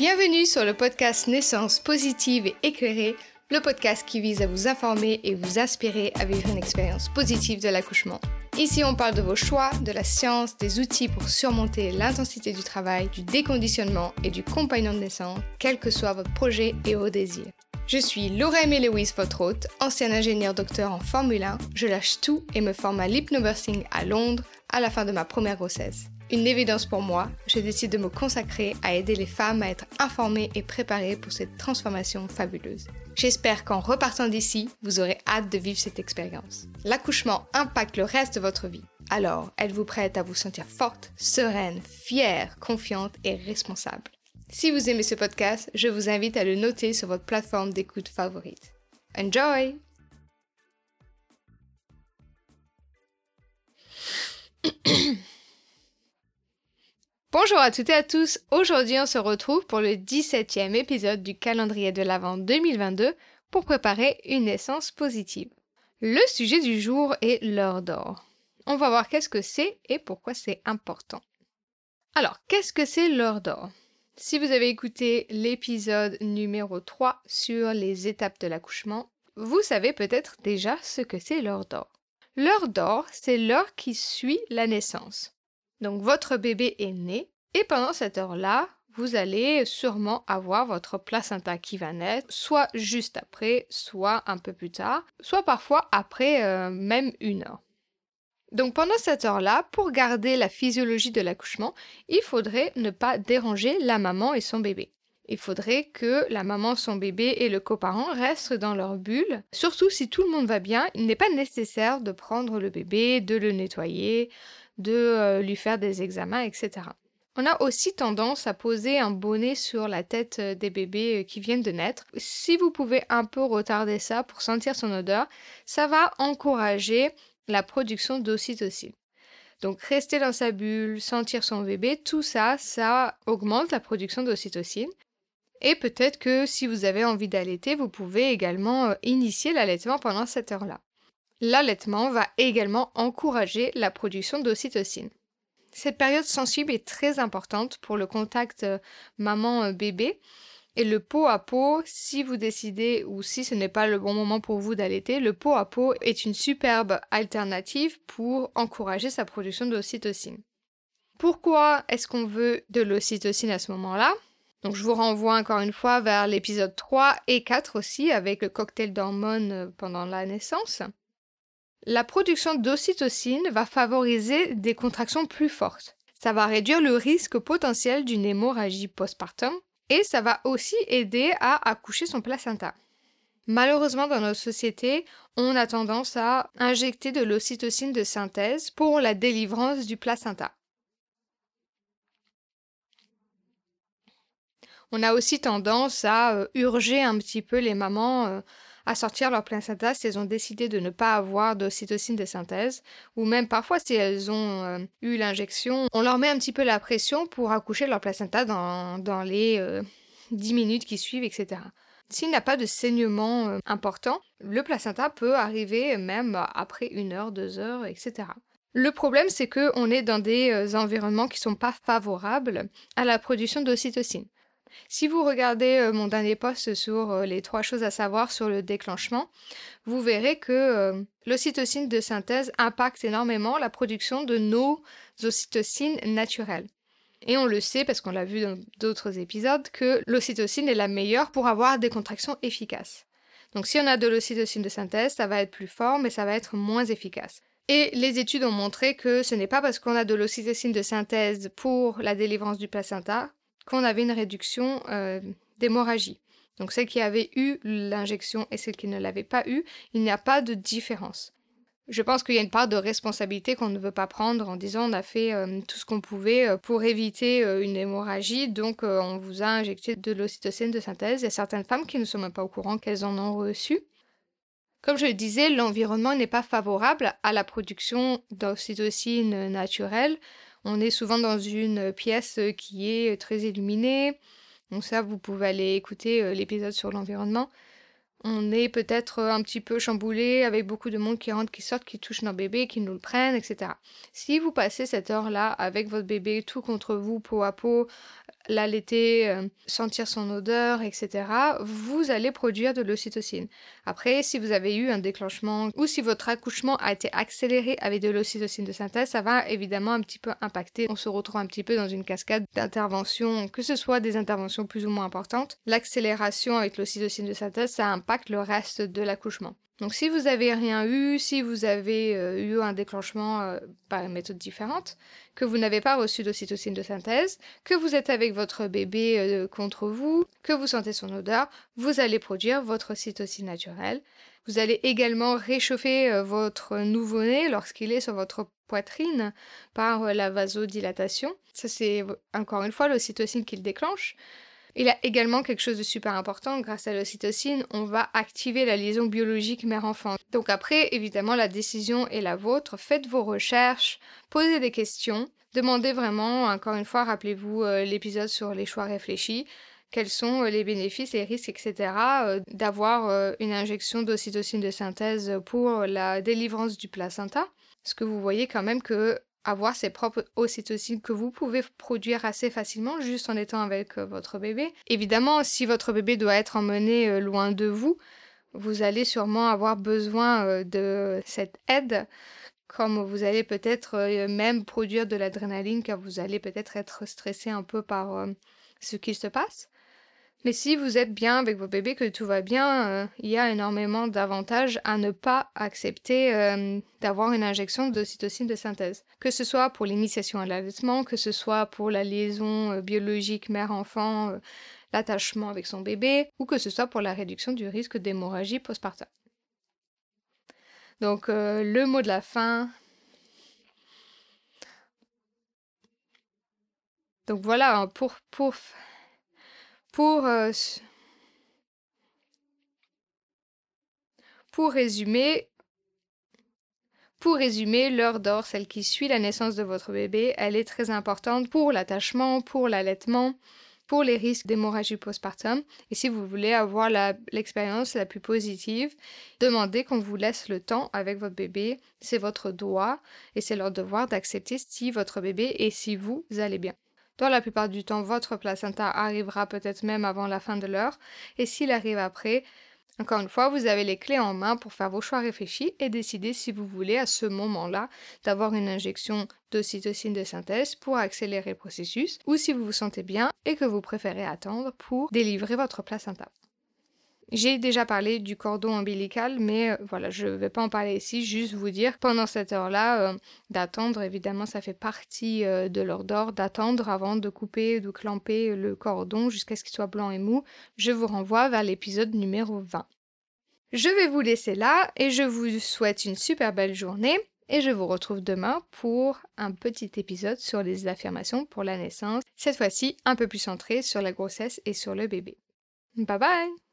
Bienvenue sur le podcast Naissance positive et éclairée, le podcast qui vise à vous informer et vous inspirer à vivre une expérience positive de l'accouchement. Ici, on parle de vos choix, de la science, des outils pour surmonter l'intensité du travail, du déconditionnement et du compagnon de naissance, quel que soit votre projet et vos désirs. Je suis Laura Louise, votre hôte, ancienne ingénieure docteur en Formule 1. Je lâche tout et me forme à l'hypnobursing à Londres à la fin de ma première grossesse. Une évidence pour moi, je décide de me consacrer à aider les femmes à être informées et préparées pour cette transformation fabuleuse. J'espère qu'en repartant d'ici, vous aurez hâte de vivre cette expérience. L'accouchement impacte le reste de votre vie. Alors, êtes-vous prête à vous sentir forte, sereine, fière, confiante et responsable? Si vous aimez ce podcast, je vous invite à le noter sur votre plateforme d'écoute favorite. Enjoy! Bonjour à toutes et à tous, aujourd'hui on se retrouve pour le 17e épisode du calendrier de l'Avent 2022 pour préparer une naissance positive. Le sujet du jour est l'heure d'or. On va voir qu'est-ce que c'est et pourquoi c'est important. Alors, qu'est-ce que c'est l'heure d'or? Si vous avez écouté l'épisode numéro 3 sur les étapes de l'accouchement, vous savez peut-être déjà ce que c'est l'heure d'or. L'heure d'or, c'est l'heure qui suit la naissance. Donc votre bébé est né et pendant cette heure-là, vous allez sûrement avoir votre placenta qui va naître, soit juste après, soit un peu plus tard, soit parfois après euh, même une heure. Donc pendant cette heure-là, pour garder la physiologie de l'accouchement, il faudrait ne pas déranger la maman et son bébé. Il faudrait que la maman, son bébé et le coparent restent dans leur bulle. Surtout si tout le monde va bien, il n'est pas nécessaire de prendre le bébé, de le nettoyer, de euh, lui faire des examens, etc. On a aussi tendance à poser un bonnet sur la tête euh, des bébés euh, qui viennent de naître. Si vous pouvez un peu retarder ça pour sentir son odeur, ça va encourager la production d'ocytocine. Donc rester dans sa bulle, sentir son bébé, tout ça, ça augmente la production d'ocytocine. Et peut-être que si vous avez envie d'allaiter, vous pouvez également initier l'allaitement pendant cette heure-là. L'allaitement va également encourager la production d'ocytocine. Cette période sensible est très importante pour le contact euh, maman-bébé et le pot à pot, si vous décidez ou si ce n'est pas le bon moment pour vous d'allaiter, le pot à pot est une superbe alternative pour encourager sa production d'ocytocine. Pourquoi est-ce qu'on veut de l'ocytocine à ce moment-là? Donc je vous renvoie encore une fois vers l'épisode 3 et 4 aussi avec le cocktail d'hormones pendant la naissance. La production d'ocytocine va favoriser des contractions plus fortes. Ça va réduire le risque potentiel d'une hémorragie postpartum et ça va aussi aider à accoucher son placenta. Malheureusement, dans notre société, on a tendance à injecter de l'ocytocine de synthèse pour la délivrance du placenta. On a aussi tendance à euh, urger un petit peu les mamans euh, à sortir leur placenta si elles ont décidé de ne pas avoir d'ocytocine de synthèse, ou même parfois si elles ont euh, eu l'injection, on leur met un petit peu la pression pour accoucher leur placenta dans, les 10 euh, minutes qui suivent, etc. S'il n'y a pas de saignement euh, important, le placenta peut arriver même après une heure, deux heures, etc. Le problème, c'est qu'on est dans des environnements qui ne sont pas favorables à la production d'ocytocine. Si vous regardez euh, mon dernier post sur euh, les trois choses à savoir sur le déclenchement, vous verrez que euh, l'ocytocine de synthèse impacte énormément la production de nos ocytocines naturelles. Et on le sait parce qu'on l'a vu dans d'autres épisodes que l'ocytocine est la meilleure pour avoir des contractions efficaces. Donc si on a de l'ocytocine de synthèse, ça va être plus fort mais ça va être moins efficace. Et les études ont montré que ce n'est pas parce qu'on a de l'ocytocine de synthèse pour la délivrance du placenta qu'on avait une réduction euh, d'hémorragie. Donc celle qui avait eu l'injection et celle qui ne l'avait pas eu, il n'y a pas de différence. Je pense qu'il y a une part de responsabilité qu'on ne veut pas prendre en disant on a fait euh, tout ce qu'on pouvait euh, pour éviter une hémorragie, donc on vous a injecté de l'ocytocine de synthèse. Il y a certaines femmes qui ne sont même pas au courant qu'elles en ont reçu. Comme je le disais, l'environnement n'est pas favorable à la production d'ocytocine naturelle. On est souvent dans une pièce qui est très illuminée. Donc ça, vous pouvez aller écouter l'épisode sur l'environnement. on est peut-être un petit peu chamboulé avec beaucoup de monde qui rentre, qui sort, qui touche nos bébés, qui nous le prennent, etc. Si vous passez cette heure-là avec votre bébé tout contre vous, peau à peau, l'allaiter, euh, sentir son odeur, etc., vous allez produire de l'ocytocine. Après, si vous avez eu un déclenchement ou si votre accouchement a été accéléré avec de l'ocytocine de synthèse, ça va évidemment un petit peu impacter. On se retrouve un petit peu dans une cascade d'interventions, que ce soit des interventions plus ou moins importantes. L'accélération avec l'ocytocine de synthèse, ça impacte le reste de l'accouchement. Donc si vous avez rien eu, si vous avez euh, eu un déclenchement euh, par une méthode différente, que vous n'avez pas reçu d'ocytocine de synthèse, que vous êtes avec votre bébé euh, contre vous, que vous sentez son odeur, vous allez produire votre ocytocine naturelle. Vous allez également réchauffer votre nouveau-né lorsqu'il est sur votre poitrine par la vasodilatation. Ça c'est encore une fois l'ocytocine qui le déclenche. Il y a également quelque chose de super important, grâce à l'ocytocine, on va activer la liaison biologique mère-enfant. Donc après, évidemment, la décision est la vôtre, faites vos recherches, posez des questions, demandez vraiment, encore une fois, rappelez-vous euh, l'épisode sur les choix réfléchis, quels sont euh, les bénéfices, les risques, etc. Euh, d'avoir une injection d'ocytocine de synthèse pour la délivrance du placenta. Parce que vous voyez quand même que avoir ses propres ocytocines que vous pouvez produire assez facilement juste en étant avec euh, votre bébé. Évidemment, si votre bébé doit être emmené euh, loin de vous, vous allez sûrement avoir besoin euh, de cette aide, comme vous allez peut-être même produire de l'adrénaline car vous allez peut-être être stressé un peu par ce qui se passe. Mais si vous êtes bien avec vos bébés, que tout va bien, euh, il y a énormément d'avantages à ne pas accepter euh, d'avoir une injection d'ocytocine de synthèse. Que ce soit pour l'initiation à l'allaitement, que ce soit pour la liaison euh, biologique mère-enfant, l'attachement avec son bébé, ou que ce soit pour la réduction du risque d'hémorragie postpartum. Donc le mot de la fin. Donc voilà, hein, pour, pour pour, euh, pour résumer, pour résumer, l'heure d'or, celle qui suit la naissance de votre bébé, elle est très importante pour l'attachement, pour l'allaitement, pour les risques d'hémorragie postpartum. Et si vous voulez avoir l'expérience la, plus positive, demandez qu'on vous laisse le temps avec votre bébé. C'est votre droit et c'est leur devoir d'accepter si votre bébé et si vous allez bien. Dans la plupart du temps, votre placenta arrivera peut-être même avant la fin de l'heure, et s'il arrive après, encore une fois, vous avez les clés en main pour faire vos choix réfléchis et décider si vous voulez à ce moment-là d'avoir une injection d'ocytocine de synthèse pour accélérer le processus, ou si vous vous sentez bien et que vous préférez attendre pour délivrer votre placenta. J'ai déjà parlé du cordon ombilical, mais euh, voilà, je ne vais pas en parler ici, juste vous dire pendant cette heure-là, euh, d'attendre, évidemment, ça fait partie euh, de d'or, d'attendre avant de couper, de clamper le cordon jusqu'à ce qu'il soit blanc et mou. Je vous renvoie vers l'épisode numéro 20. Je vais vous laisser là et je vous souhaite une super belle journée. Et je vous retrouve demain pour un petit épisode sur les affirmations pour la naissance, cette fois-ci un peu plus centré sur la grossesse et sur le bébé. Bye bye